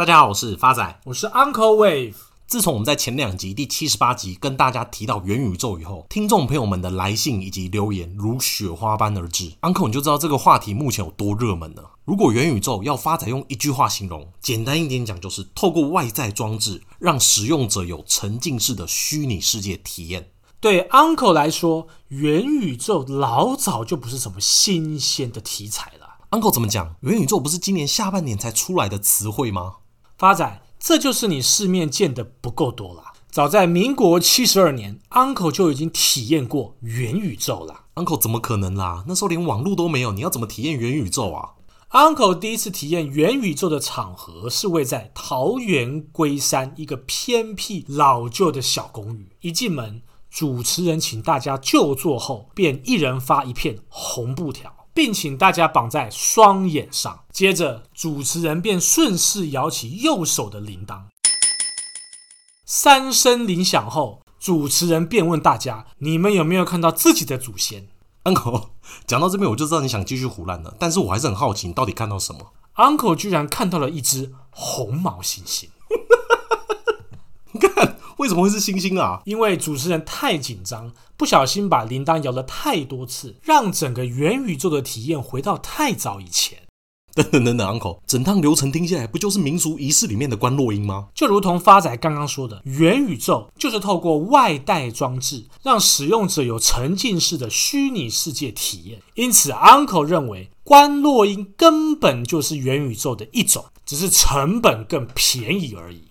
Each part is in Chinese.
大家好，我是发仔，我是 Uncle Wave。自从我们在前两集第七十八集跟大家提到元宇宙以后，听众朋友们的来信以及留言如雪花般而至。Uncle 你就知道这个话题目前有多热门了。如果元宇宙要发展用一句话形容，简单一点讲，就是透过外在装置让使用者有沉浸式的虚拟世界体验。对 Uncle 来说，元宇宙老早就不是什么新鲜的题材了。Uncle 怎么讲？元宇宙不是今年下半年才出来的词汇吗？发展，这就是你世面见的不够多了。早在民国七十二年，Uncle 就已经体验过元宇宙了。Uncle 怎么可能啦？那时候连网络都没有，你要怎么体验元宇宙啊？Uncle 第一次体验元宇宙的场合是位在桃园龟山一个偏僻老旧的小公寓。一进门，主持人请大家就座后，便一人发一片红布条。并请大家绑在双眼上。接着，主持人便顺势摇起右手的铃铛。三声铃响后，主持人便问大家：“你们有没有看到自己的祖先？”Uncle，讲到这边我就知道你想继续胡乱了。但是我还是很好奇，你到底看到什么？Uncle 居然看到了一只红毛猩猩。看。为什么会是星星啊？因为主持人太紧张，不小心把铃铛摇了太多次，让整个元宇宙的体验回到太早以前。等等等等，Uncle，整趟流程听下来不就是民俗仪式里面的观落音吗？就如同发仔刚刚说的，元宇宙就是透过外带装置，让使用者有沉浸式的虚拟世界体验。因此，Uncle 认为观落音根本就是元宇宙的一种，只是成本更便宜而已。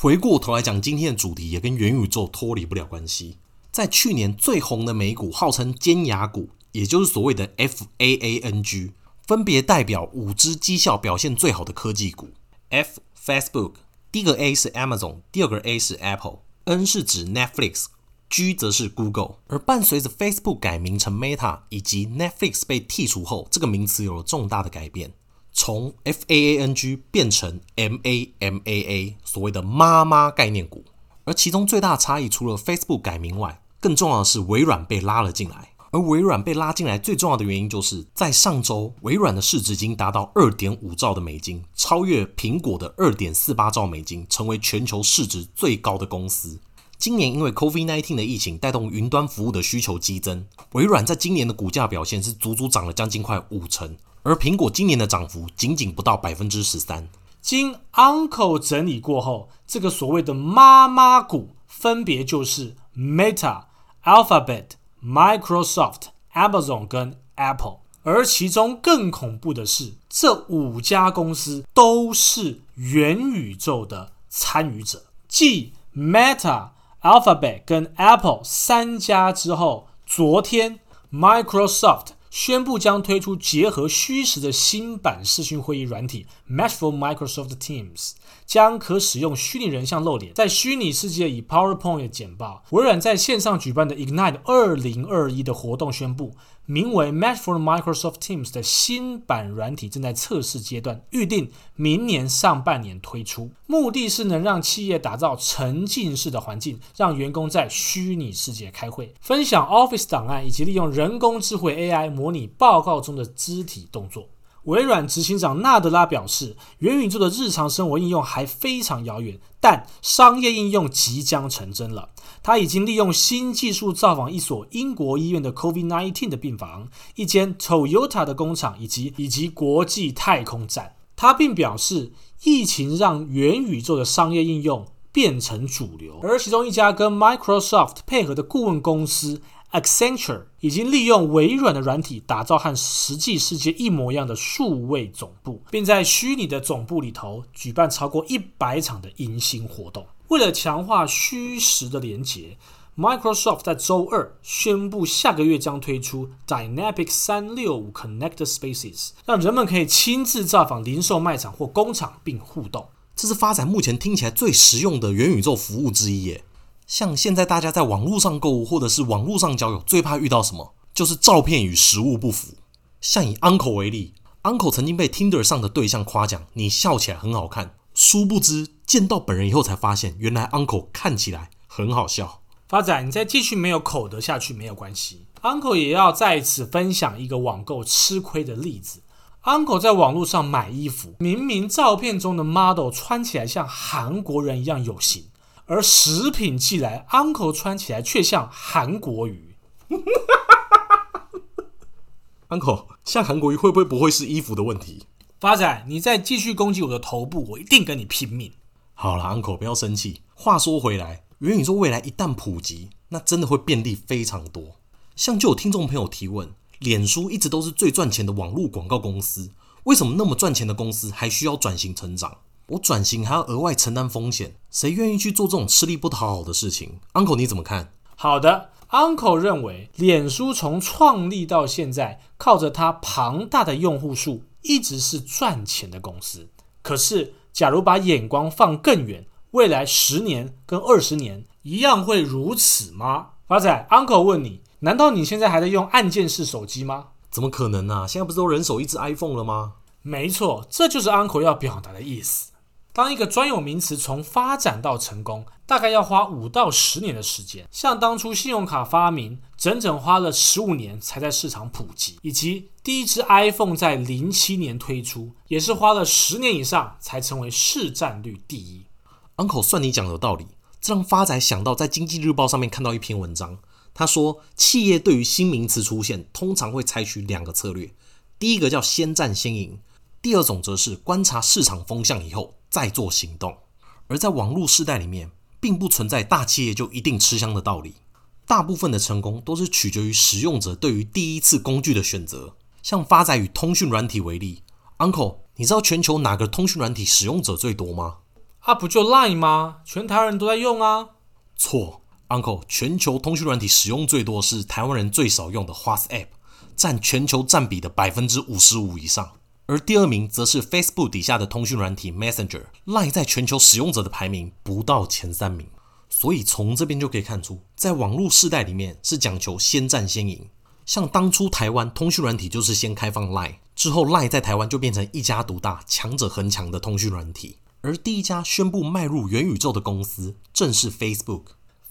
回过头来讲，今天的主题也跟元宇宙脱离不了关系。在去年最红的美股，号称尖牙股，也就是所谓的 FAANG，分别代表五只绩效表现最好的科技股。F Facebook，第一个 A 是 Amazon，第二个 A 是 Apple，N 是指 Netflix，G 则是 Google。而伴随着 Facebook 改名成 Meta，以及 Netflix 被剔除后，这个名词有了重大的改变。从 F A A N G 变成 M A M A A，所谓的妈妈概念股。而其中最大的差异，除了 Facebook 改名外，更重要的是微软被拉了进来。而微软被拉进来最重要的原因，就是在上周，微软的市值已经达到二点五兆的美金，超越苹果的二点四八兆美金，成为全球市值最高的公司。今年因为 COVID-19 的疫情带动云端服务的需求激增，微软在今年的股价表现是足足涨了将近快五成。而苹果今年的涨幅仅仅不到百分之十三。经 Uncle 整理过后，这个所谓的妈妈股分别就是 Meta、Alphabet、Microsoft、Amazon 跟 Apple。而其中更恐怖的是，这五家公司都是元宇宙的参与者。继 Meta、Alphabet 跟 Apple 三家之后，昨天 Microsoft。宣布将推出结合虚实的新版视讯会议软体 Mesh for Microsoft Teams，将可使用虚拟人像露脸，在虚拟世界以 PowerPoint 简报。微软在线上举办的 Ignite 二零二一的活动宣布，名为 Mesh for Microsoft Teams 的新版软体正在测试阶段，预定明年上半年推出。目的是能让企业打造沉浸式的环境，让员工在虚拟世界开会、分享 Office 档案，以及利用人工智慧 AI 模拟报告中的肢体动作。微软执行长纳德拉表示，元宇宙的日常生活应用还非常遥远，但商业应用即将成真了。他已经利用新技术造访一所英国医院的 COVID-19 的病房、一间 Toyota 的工厂以及以及国际太空站。他并表示，疫情让元宇宙的商业应用变成主流，而其中一家跟 Microsoft 配合的顾问公司。Accenture 已经利用微软的软体打造和实际世界一模一样的数位总部，并在虚拟的总部里头举办超过一百场的迎新活动。为了强化虚实的连结，Microsoft 在周二宣布，下个月将推出 Dynamic 三六五 Connected Spaces，让人们可以亲自造访零售卖场或工厂并互动。这是发展目前听起来最实用的元宇宙服务之一耶。像现在大家在网络上购物或者是网络上交友，最怕遇到什么？就是照片与实物不符。像以 Uncle 为例，Uncle 曾经被 Tinder 上的对象夸奖你笑起来很好看，殊不知见到本人以后才发现，原来 Uncle 看起来很好笑。发展，你再继续没有口德下去没有关系，Uncle 也要在此分享一个网购吃亏的例子。Uncle 在网络上买衣服，明明照片中的 model 穿起来像韩国人一样有型，而食品寄来，Uncle 穿起来却像韩国鱼。Uncle，像韩国鱼会不会不会是衣服的问题？发仔，你再继续攻击我的头部，我一定跟你拼命。好了，Uncle，不要生气。话说回来，元宇宙未来一旦普及，那真的会便利非常多。像就有听众朋友提问，脸书一直都是最赚钱的网络广告公司，为什么那么赚钱的公司还需要转型成长？我转型还要额外承担风险，谁愿意去做这种吃力不讨好的事情？Uncle，你怎么看？好的。Uncle 认为，脸书从创立到现在，靠着它庞大的用户数，一直是赚钱的公司。可是，假如把眼光放更远，未来十年跟二十年一样会如此吗？华仔，Uncle 问你，难道你现在还在用按键式手机吗？怎么可能呢、啊？现在不是都人手一只 iPhone 了吗？没错，这就是 Uncle 要表达的意思。当一个专有名词从发展到成功，大概要花五到十年的时间。像当初信用卡发明，整整花了十五年才在市场普及；以及第一支 iPhone 在零七年推出，也是花了十年以上才成为市占率第一。Uncle 算你讲有道理，这让发仔想到在经济日报上面看到一篇文章，他说企业对于新名词出现，通常会采取两个策略，第一个叫先占先赢，第二种则是观察市场风向以后。再做行动，而在网络时代里面，并不存在大企业就一定吃香的道理。大部分的成功都是取决于使用者对于第一次工具的选择。像发仔与通讯软体为例，Uncle，你知道全球哪个通讯软体使用者最多吗？啊，不就 Line 吗？全台湾人都在用啊。错，Uncle，全球通讯软体使用最多是台湾人最少用的 WhatsApp，占全球占比的百分之五十五以上。而第二名则是 Facebook 底下的通讯软体 Messenger，Line 在全球使用者的排名不到前三名。所以从这边就可以看出，在网络世代里面是讲求先战先赢。像当初台湾通讯软体就是先开放 Line，之后 Line 在台湾就变成一家独大、强者恒强的通讯软体。而第一家宣布迈入元宇宙的公司正是 Facebook。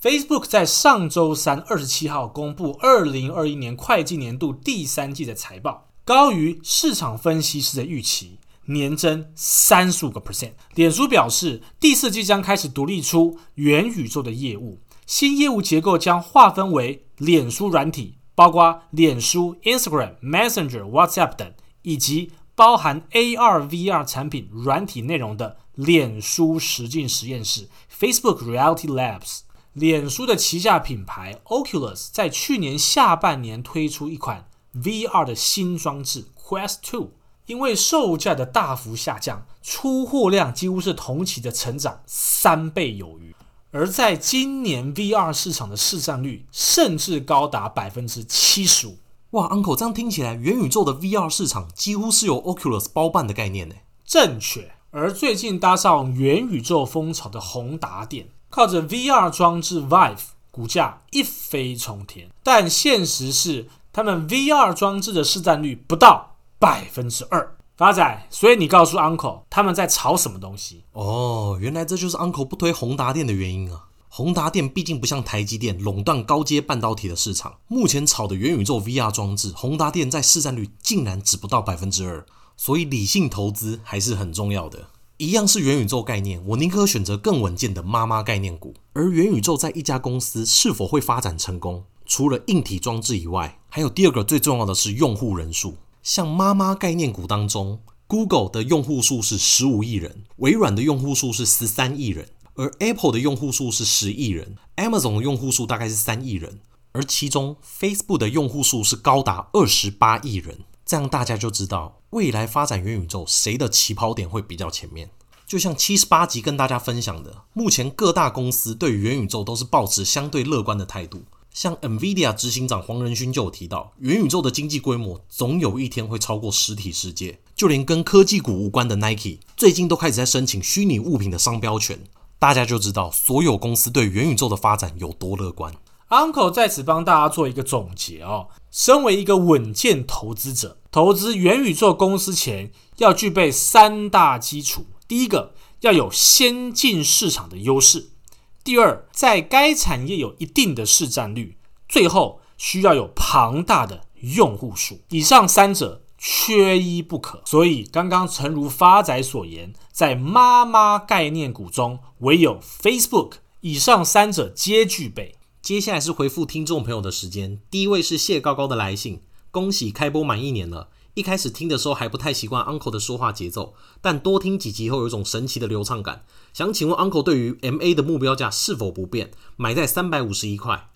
Facebook 在上周三二十七号公布二零二一年会计年度第三季的财报。高于市场分析师的预期，年增三十五个 percent。脸书表示，第四季将开始独立出元宇宙的业务，新业务结构将划分为脸书软体，包括脸书、Instagram、Messenger、WhatsApp 等，以及包含 AR、VR 产品软体内容的脸书实境实验室 （Facebook Reality Labs）。脸书的旗下品牌 Oculus 在去年下半年推出一款。VR 的新装置 Quest 2因为售价的大幅下降，出货量几乎是同期的成长三倍有余。而在今年 VR 市场的市占率甚至高达百分之七十五。哇，Uncle，这样听起来，元宇宙的 VR 市场几乎是由 Oculus 包办的概念呢？正确。而最近搭上元宇宙风潮的宏达电，靠着 VR 装置 Vive，股价一飞冲天。但现实是。他们 VR 装置的市占率不到百分之二，发仔，所以你告诉 Uncle 他们在炒什么东西？哦，原来这就是 Uncle 不推宏达电的原因啊！宏达电毕竟不像台积电垄断高阶半导体的市场，目前炒的元宇宙 VR 装置，宏达电在市占率竟然只不到百分之二，所以理性投资还是很重要的。一样是元宇宙概念，我宁可选择更稳健的妈妈概念股。而元宇宙在一家公司是否会发展成功？除了硬体装置以外，还有第二个最重要的是用户人数。像妈妈概念股当中，Google 的用户数是十五亿人，微软的用户数是十三亿人，而 Apple 的用户数是十亿人，Amazon 的用户数大概是三亿人，而其中 Facebook 的用户数是高达二十八亿人。这样大家就知道未来发展元宇宙谁的起跑点会比较前面。就像七十八集跟大家分享的，目前各大公司对元宇宙都是抱持相对乐观的态度。像 NVIDIA 执行长黄仁勋就有提到，元宇宙的经济规模总有一天会超过实体世界。就连跟科技股无关的 Nike，最近都开始在申请虚拟物品的商标权。大家就知道所有公司对元宇宙的发展有多乐观。Uncle 在此帮大家做一个总结哦。身为一个稳健投资者，投资元宇宙公司前要具备三大基础：第一个，要有先进市场的优势。第二，在该产业有一定的市占率，最后需要有庞大的用户数。以上三者缺一不可。所以刚刚诚如发仔所言，在妈妈概念股中，唯有 Facebook 以上三者皆具备。接下来是回复听众朋友的时间，第一位是谢高高的来信，恭喜开播满一年了。一开始听的时候还不太习惯 Uncle 的说话节奏，但多听几集后有一种神奇的流畅感。想请问 Uncle 对于 MA 的目标价是否不变，买在三百五十一块？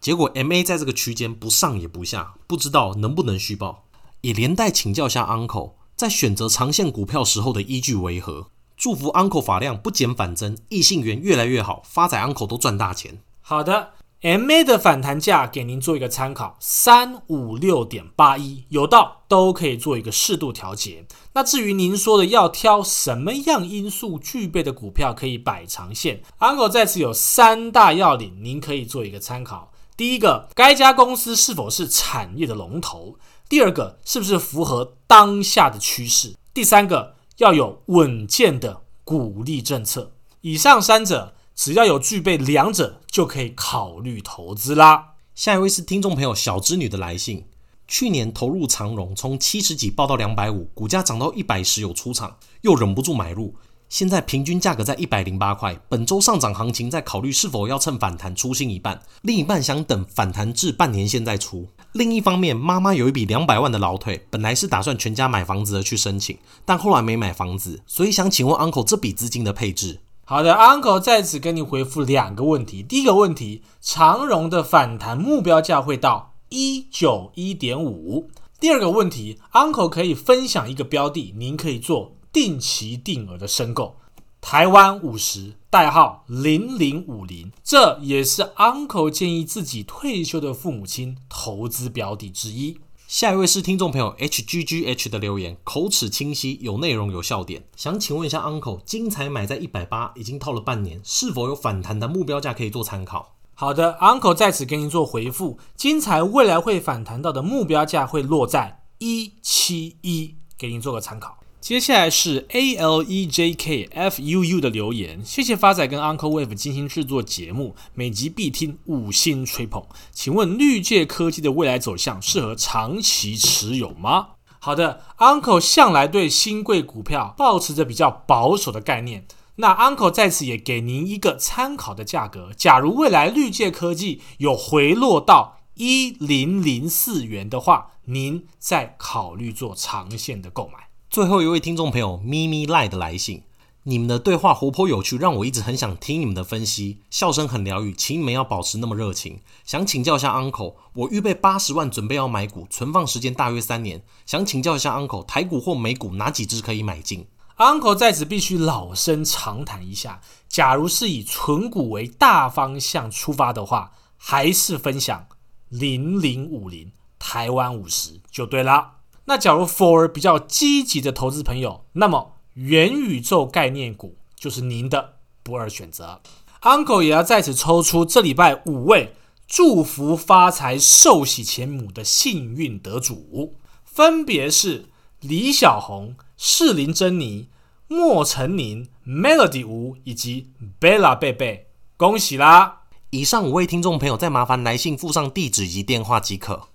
结果 MA 在这个区间不上也不下，不知道能不能续报？也连带请教下 Uncle 在选择长线股票时候的依据为何？祝福 Uncle 发量不减反增，异性缘越来越好，发财 Uncle 都赚大钱。好的。MA 的反弹价给您做一个参考，三五六点八一，有到都可以做一个适度调节。那至于您说的要挑什么样因素具备的股票可以摆长线，Uncle 在此有三大要领，您可以做一个参考。第一个，该家公司是否是产业的龙头；第二个，是不是符合当下的趋势；第三个，要有稳健的股利政策。以上三者。只要有具备两者，就可以考虑投资啦。下一位是听众朋友小织女的来信，去年投入长荣，从七十几抱到两百五，股价涨到一百时有出场，又忍不住买入，现在平均价格在一百零八块。本周上涨行情，在考虑是否要趁反弹出新一半，另一半想等反弹至半年线再出。另一方面，妈妈有一笔两百万的老腿，本来是打算全家买房子而去申请，但后来没买房子，所以想请问 Uncle 这笔资金的配置。好的，Uncle 在此跟你回复两个问题。第一个问题，长荣的反弹目标价会到一九一点五。第二个问题，Uncle 可以分享一个标的，您可以做定期定额的申购，台湾五十，代号零零五零，这也是 Uncle 建议自己退休的父母亲投资标的之一。下一位是听众朋友 HGGH 的留言，口齿清晰，有内容，有笑点。想请问一下 Uncle，金彩买在一百八，已经套了半年，是否有反弹的目标价可以做参考？好的，Uncle 在此给您做回复，金彩未来会反弹到的目标价会落在一七一，给您做个参考。接下来是 A L E J K F U U 的留言，谢谢发仔跟 Uncle Wave 精心制作节目，每集必听，五星吹捧。请问绿界科技的未来走向适合长期持有吗？好的，Uncle 向来对新贵股票保持着比较保守的概念，那 Uncle 在此也给您一个参考的价格，假如未来绿界科技有回落到一零零四元的话，您再考虑做长线的购买。最后一位听众朋友咪咪赖的来信，你们的对话活泼有趣，让我一直很想听你们的分析，笑声很疗愈，请你们要保持那么热情。想请教一下 Uncle，我预备八十万准备要买股，存放时间大约三年，想请教一下 Uncle，台股或美股哪几只可以买进？Uncle 在此必须老生常谈一下，假如是以存股为大方向出发的话，还是分享零零五零台湾五十就对了。那假如 for 比较积极的投资朋友，那么元宇宙概念股就是您的不二选择。Uncle 也要在此抽出这礼拜五位祝福发财、寿喜钱母的幸运得主，分别是李小红、士林珍妮、莫成宁、Melody 吴以及 Bella 贝贝，恭喜啦！以上五位听众朋友，再麻烦来信附上地址及电话即可。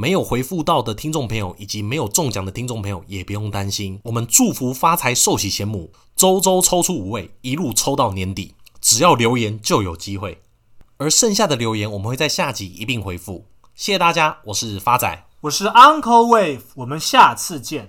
没有回复到的听众朋友，以及没有中奖的听众朋友，也不用担心。我们祝福发财，寿喜贤母，周周抽出五位，一路抽到年底，只要留言就有机会。而剩下的留言，我们会在下集一并回复。谢谢大家，我是发仔，我是 Uncle Wave，我们下次见。